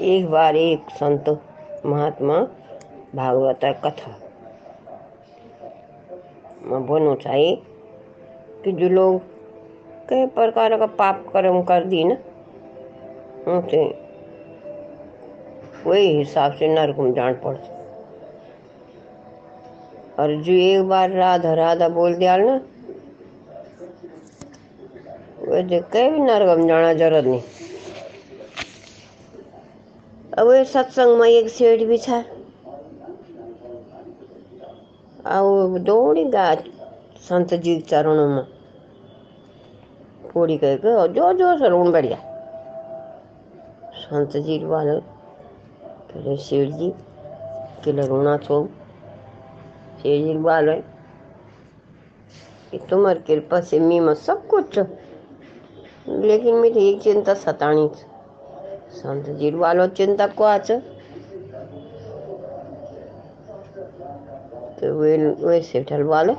एक बार एक संत महात्मा भागवत कथा। में बोलना चाहिए कि जो लोग कई प्रकार का पाप कर्म कर दी ना, उनसे वही हिसाब से नरक में जान पड़ और जो एक बार राधा राधा बोल दिया ना वैसे कहीं भी नरक में जाना ज़रूरत नहीं। अब सत्संग में एक सेठ भी था। अब दौड़ी गा, संत जी के चरणों में। पूरी कह के और जो जो से रून बढ़िया। संत जी वाले कहले सेठ जी के रोना छो। सेठ जी वाले कि तुम्हारी कृपा से मी सब कुछ लेकिन मेरी एक चिंता सतानी संत को वे वे सेठल वाले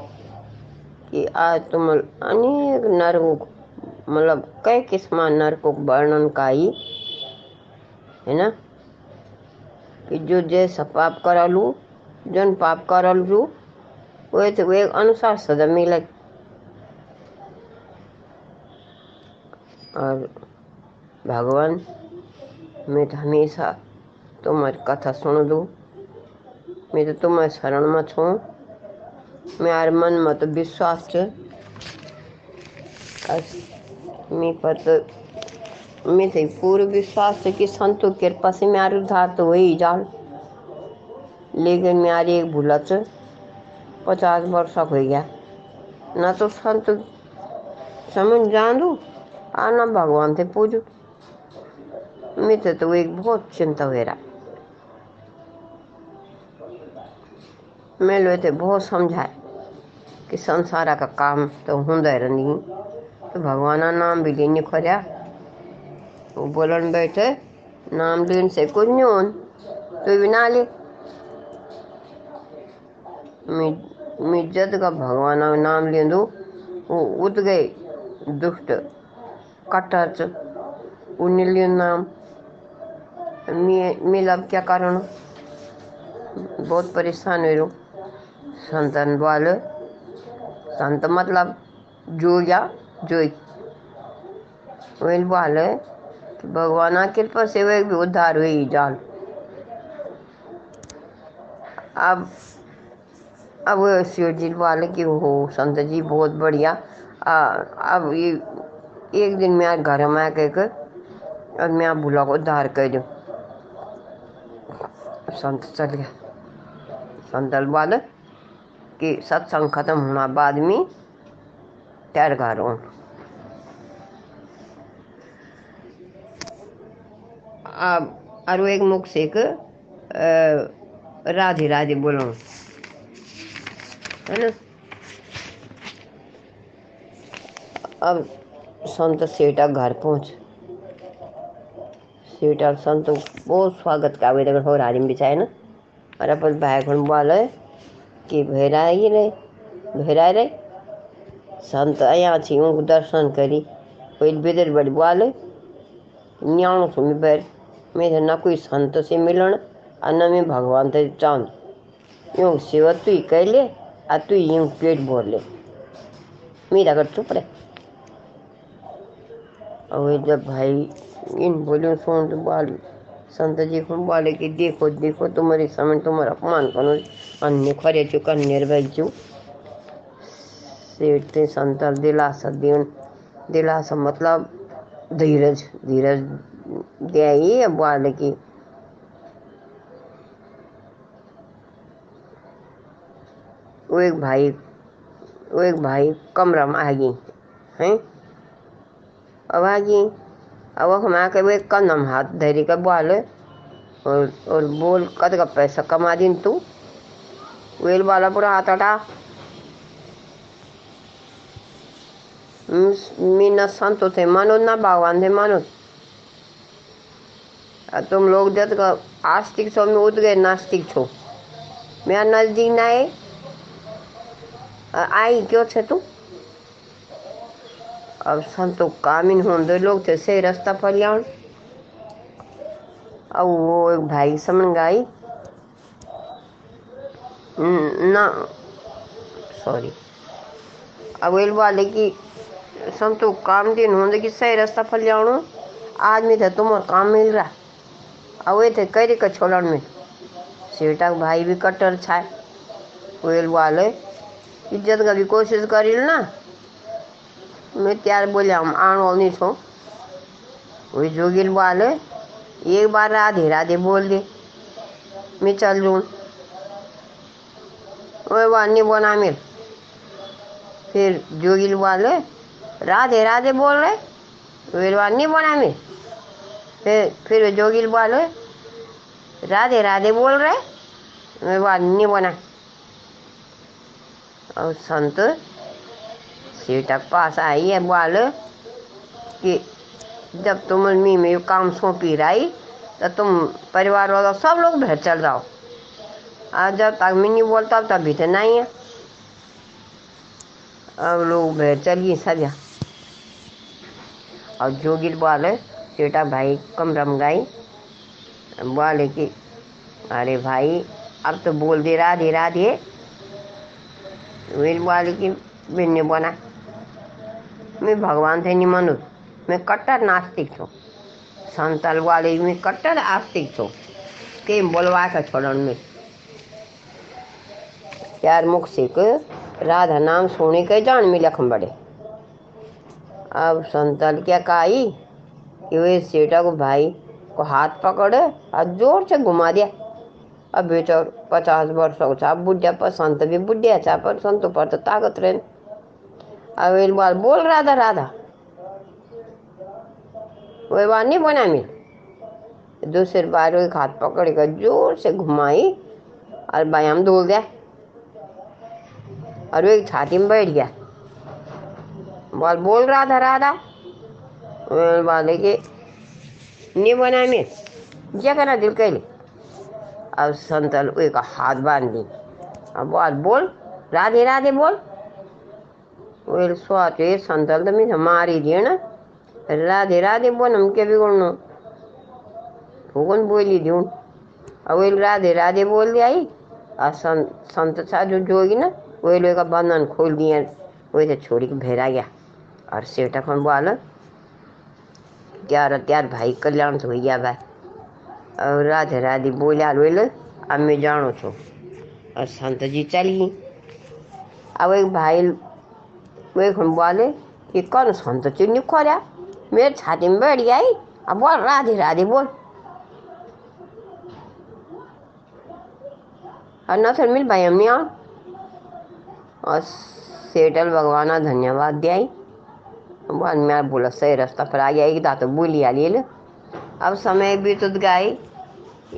कि आज तुम अनेक नरकों मतलब कई किस्म नरकों वर्णन का ही, है ना? कि जो जैसा पाप करलू, जन पाप करलू वे तो वे अनुसार सजा मिले। और भगवान मैं हमेशा तुम्हारी कथा सुन दूँ मैं तो तुम्हारे शरण में छू। मेरे मन में तो विश्वास मैं पर तो मैं तो पूरे विश्वास कि संतों कृपा से मेरे उद्धार तो वही जाल। लेकिन मेरी एक भूलत पचास वर्ष हो गया। ना तो संत, समझ जान दू आना भगवान से पूजू। मैं तो, तो एक बहुत चिंता हो रहा मैं लो थे बहुत समझाए कि संसार का काम तो होंदा रही तो भगवान का नाम भी लेने खोरिया वो बोलन बैठे नाम लेने से कुछ नहीं हो तो भी ना ले। मैं जद का भगवान नाम ले दू वो उठ गए दुष्ट कटच उन्हें नाम। मैं अब क्या कारण? बहुत परेशान हो। रहा संतन वाले संत मतलब जोया जोई। वही वाले कि भगवान कृपा से वे भी उद्धार हुई जाल। अब अब शिव जी वाले की हो? संत जी बहुत बढ़िया। अब ये, एक दिन मैं घर में आके और मैं भूला को उद्धार कर दूँ। संत चल गया। संतल वाले कि सत्संग खत्म होना बाद में तैर घर हूँ अब और एक मुख से एक राधे राधे बोलो। है ना? अब संत सेठा घर पहुँच। सेठा संत बहुत स्वागत का वे हो राज़ी में बिछाए ना। और अपन भाई बोले कि भेराई रे भेराई रे संत आया थी, उनको दर्शन करी। कोई बेदर बड़ी बोले, न्याणो सुन बैर, मैं ना कोई संत से मिलन, और न मैं भगवान से चाँद यूँ सेवा तू कह ले, और तू यूँ पेट भर ले। मेरा कर चुप रहे। और जब भाई इन बोलियो सुन तो बोल संत जी को बोले कि देखो देखो तुम्हारे समय तुम्हारा अपमान करो अन्य खरे चु कन्यर बैजू सेठ ते संत दिलासा देन दिलासा मतलब धीरज धीरज दे बोले कि। वो एक भाई, वो एक भाई कमरा में आ गई, हैं? अब आ गई। अब हम आके वे कदम हाथ धरी कर बोले, और और बोल, कद का पैसा कमा दिन तू? वेल वाला पूरा हाथ हटा मी न संतो थे मानो ना भगवान थे मानो। तुम लोग जब का आस्तिक छो, में उठ गए नास्तिक छो। मैं नज़दीक ना आए। आई, क्यों छे तू? अब संतो कामिन होंदे लोग थे, सही रास्ता पर लिया अब वो एक भाई समझ गई। ना सॉरी अब वेल वाले की तो काम दिन होंगे कि सही रास्ता फल जाओ आज में तो तुम्हारा काम मिल रहा। अब थे कई का छोड़न में। सीटा भाई भी कट्टर छाए। वेल वाले इज़्ज़त का भी कोशिश करी ना। मैं त्यार बोले हम आण नहीं छो वही जोगिल वाले एक बार राधे राधे बोल दे मैं चल जूँ वही वानी बोना मेरे फिर जोगिल वाले राधे राधे बोल रहे वे वानी बोना मेरे फिर फिर जोगिल वाले राधे राधे बोल रहे मैं वानी बोना और संत सीटक पास आई है बोल कि जब तुम मी में काम सौंपी रही तो तुम परिवार वाला सब लोग भर चल जाओ आज जब तक मैं नहीं बोलता तभी तो नहीं है अब लोग भर चलिए सजा और जोगिल बोले बेटा भाई कमरा में गई बोले कि अरे भाई अब तो बोल दे राधे राधे वीर बोले कि मैंने बना मैं भगवान से नहीं मनु। मैं कट्टर नास्तिक छो संतल वाले में कट्टर आस्तिक छो के बोलवा के छोड़न में। यार मुख से राधा नाम सोने के जान में लखम बड़े। अब संतल क्या कही कि वे सेठा को भाई को हाथ पकड़े और ज़ोर से घुमा दिया। अब बेचा पचास वर्ष हो बुढ़िया पर संत भी बुढ़िया पर संत पर तो ताकत रहे। अब बार बोल राधा राधा वही बार नहीं बना मैं दूसरे बार एक हाथ पकड़ कर ज़ोर से घुमाई और व्यायाम धोल दिया और वो एक छाती में बैठ गया बोल बोल राधा राधा वाले के नहीं बना मैं क्या करना दिल कैले अब संतल एक हाथ बाँध दी अब बोल बोल राधे राधे बोल वेल स्वाचे संतल तो मैं मारी दिए ना राधे राधे बोल हम के बिगड़नो भूगन बोली दूँ अब वेल राधे राधे बोल दिया आई और संत संत सा जो जोगी ना वही लोग का बंधन खोल दिया। वही तो छोड़ी के भेरा गया। और सेठा खन बोल। त्यार त्यार भाई कल्याण तो गया भाई। और राधे राधे बोलिया लोल अब मैं जानो छो। और संत जी चली अब एक भाई वे बोले कि कौन संत चुन्नी खोलिया मेरे छाती में बैठ गई अब बोल राधे राधे बोल और न फिर मिल भाई हमने और सेठल भगवान धन्यवाद दिया बाद में बोला सही रास्ता पर आ गया कि तो बोली आ लिए अब समय बीतत गई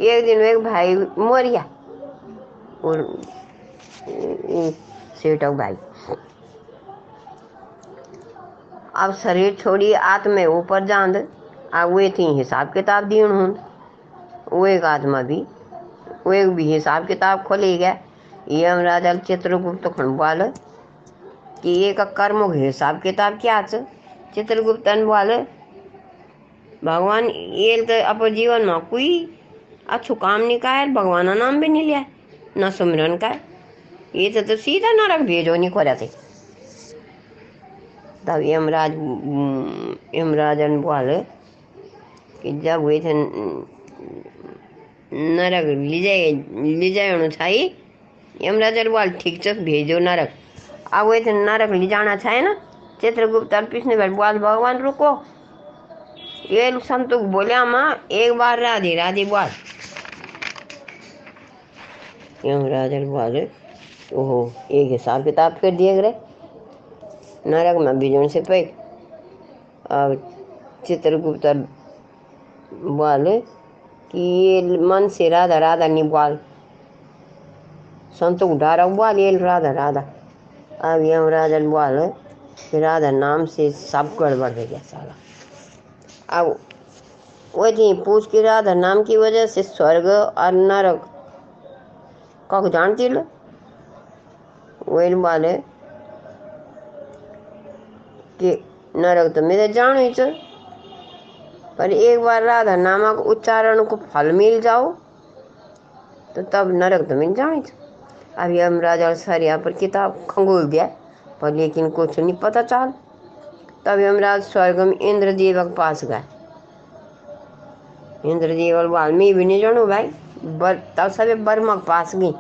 एक दिन एक भाई मर गया और सेठक भाई अब शरीर छोड़ी आत्मा ऊपर जांद आ वे थी हिसाब किताब दीन हूँ वो एक आत्मा भी वो एक भी हिसाब किताब खोले गया। ये हम राजा चित्रगुप्त खंडवाल कि एक कर्म हिसाब किताब क्या चित्रगुप्तन बोले भगवान ये तो अपन जीवन में कोई अच्छो काम नहीं का भगवान नाम भी नहीं लिया न सुमिरन का ये तो, तो सीधा नरक भेजो नहीं खोरा थे। तब यमराज, यमराजन बोले कि जब हुए थे नरक ले जाए ले जाए चाहिए यमराजन बोल ठीक से भेजो नरक। अब हुए थे नरक ले जाना चाहिए ना, चित्रगुप्त पिछले बार बोल भगवान रुको। ये संतुक बोलिया माँ एक बार राधे राधे बोल यमराजन बोले ओहो, एक हिसाब किताब कर दिए गए नरक में बिजन से पे अब चित्रगुप्त बोले कि ये मन से राधा राधा नहीं बोल संतों डारा बोल ये राधा राधा अब यमराजन बोले कि राधा नाम से सब गड़बड़ हो गया सारा अब वो थी पूछ के राधा नाम की वजह से स्वर्ग और नरक कख जानती लो वही वाले कि नरक तो मेरे जान ही पर एक बार राधा नामक उच्चारण को फल मिल जाओ तो तब नरक तो मिल अभी हम यमराज और सरिया पर किताब खंगोल दिया, पर लेकिन कुछ नहीं पता चल। तब यमराज स्वर्ग में इंद्रदेव के पास गए। इंद्रदेव वाल्मी भी नहीं जानो भाई, बर तब सब बर्मा के पास गई।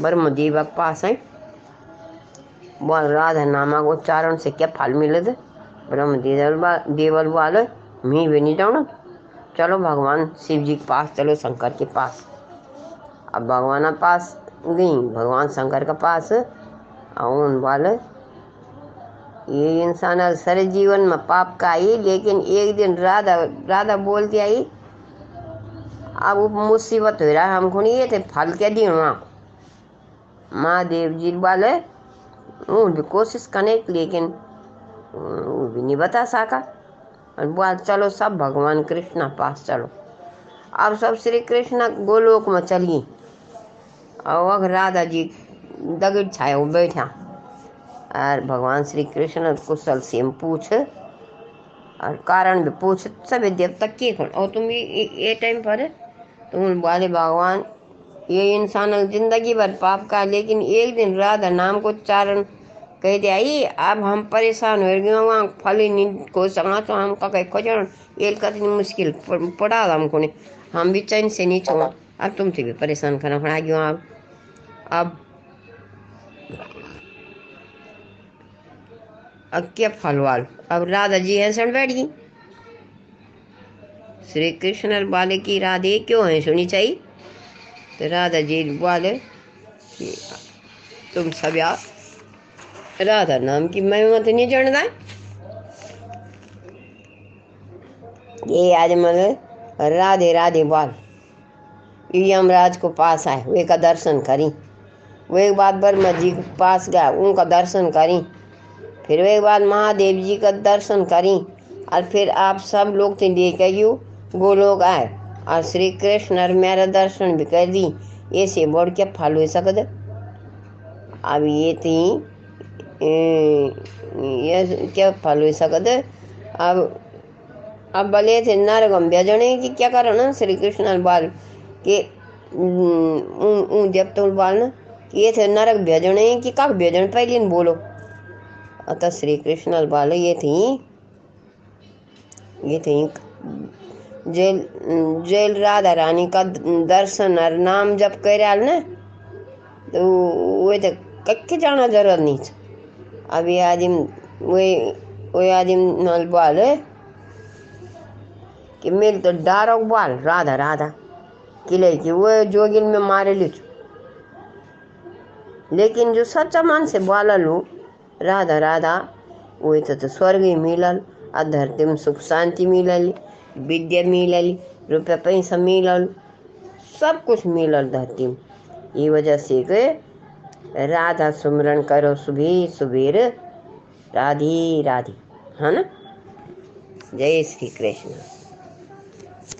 ब्रह्म देव के पास है। राधा नामक उच्चारण से क्या फल मिले थे ब्रह्म देवल देवल वाले मी भी नहीं जानो चलो भगवान शिव जी के पास, चलो शंकर के पास। अब भगवान पास गई, भगवान शंकर के पास उन वाले ये इंसान सारे जीवन में पाप का आई लेकिन एक दिन राधा राधा बोलती आई, अब मुसीबत हो रहा है नहीं, ये थे फल क्या दी वहाँ महादेव जी वाले कोशिश करने लेकिन वो भी नहीं बता सका। और बोल, चलो सब भगवान कृष्ण पास चलो। अब सब श्री कृष्ण गोलोक में चलिए। और राधा जी दगड़ छाए वो बैठा। और भगवान श्री कृष्ण कुशल से पूछ, और कारण भी पूछ, सभी देवता के और तुम ये टाइम पर तुम बोले, भगवान ये इंसान ज़िंदगी भर पाप का, लेकिन एक दिन राधा नाम को उच्चारण कह दिया ही अब हम परेशान हो गए, वहाँ फल नहीं को सका तो हम का कह खोजन ये कतनी मुश्किल, पड़ा था हमको ने हम भी चैन से नहीं छोड़ा अब तुमसे भी परेशान करना पड़ा गया अब अब अब क्या फलवाल अब राधा जी है, सड़ बैठ गई। श्री कृष्ण बाले की राधे क्यों है, सुनी चाहिए? तो राधा जी बोले तुम सब यार, राधा नाम की महिमा तो नहीं जानता। ये आज मतलब राधे राधे बोल। यमराज को पास आए, वे का दर्शन करी। वो एक बात ब्रह्मा जी के पास गया, उनका दर्शन करी। फिर वे एक बात महादेव जी का दर्शन करी। और फिर आप सब लोग थे देखे गोलोक आए। और श्री कृष्ण और मेरा दर्शन भी कर दी। ऐसे बढ़ के फल हो सकते अब ये थी ये क्या फल हो सकते अब अब भले थे नरगम भेजने कि क्या करो ना श्री कृष्ण बाल के जब तो बाल ना, ये थे नरक भेजने की कब भेजन पहले बोलो। अतः श्री कृष्ण बाल ये थी ये थी जेल जेल राधा रानी का दर्शन और नाम जब कर ना तो वो तो कक्के जाना ज़रूरत नहीं अभी आदिम वे वे आदिम नल बाल कि मेरे तो डारो बाल राधा राधा। किले की वो जोगिल में मारे ली लेकिन जो सच्चा मन से बोला लो राधा राधा वो तो, तो स्वर्ग ही मिलल आ धरती में सुख शांति मिलल। विद्या मिलल रुपया पैसा मिलल, सब कुछ मिलल धरती में। ये वजह से के राधा सुमरन करो सुबह सुबेर, राधे राधे, है ना? जय श्री कृष्ण।